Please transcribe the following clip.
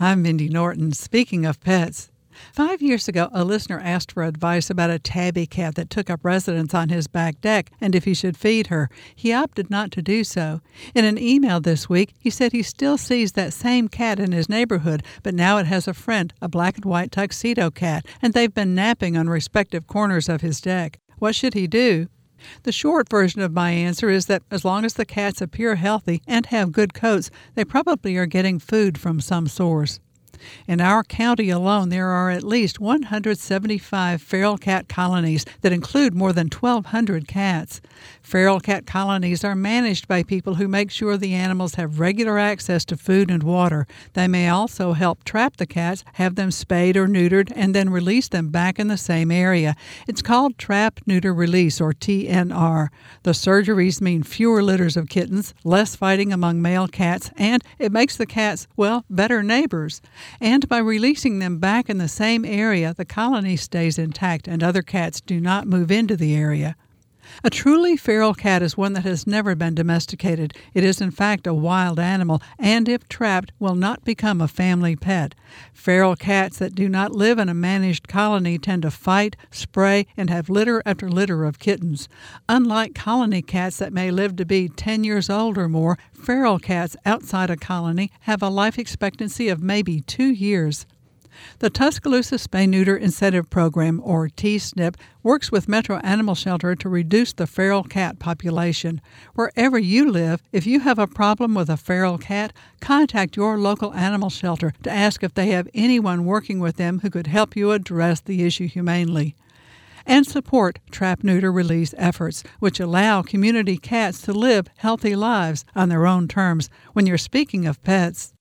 I'm Mindy Norton. Speaking of pets, Five years ago, a listener asked for advice about a tabby cat that took up residence on his back deck and if he should feed her. He opted not to do so. In an email this week, he said he still sees that same cat in his neighborhood, but now it has a friend, a black and white tuxedo cat, and they've been napping on respective corners of his deck. What should he do? The short version of my answer is that as long as the cats appear healthy and have good coats, they probably are getting food from some source. In our county alone, there are at least 175 feral cat colonies that include more than 1,200 cats. Feral cat colonies are managed by people who make sure the animals have regular access to food and water. They may also help trap the cats, have them spayed or neutered, and then release them back in the same area. It's called Trap, Neuter, Release, or TNR. The surgeries mean fewer litters of kittens, less fighting among male cats, and it makes the cats, well, better neighbors. And by releasing them back in the same area, the colony stays intact and other cats do not move into the area. A truly feral cat is one that has never been domesticated. It is, in fact, a wild animal, and if trapped, will not become a family pet. Feral cats that do not live in a managed colony tend to fight, spray, and have litter after litter of kittens. Unlike colony cats that may live to be 10 years old or more, feral cats outside a colony have a life expectancy of maybe two years. The Tuscaloosa Spay Neuter Incentive Program, or TSNIP, works with Metro Animal Shelter to reduce the feral cat population. Wherever you live, if you have a problem with a feral cat, contact your local animal shelter to ask if they have anyone working with them who could help you address the issue humanely and support trap neuter release efforts, which allow community cats to live healthy lives on their own terms when you're speaking of pets.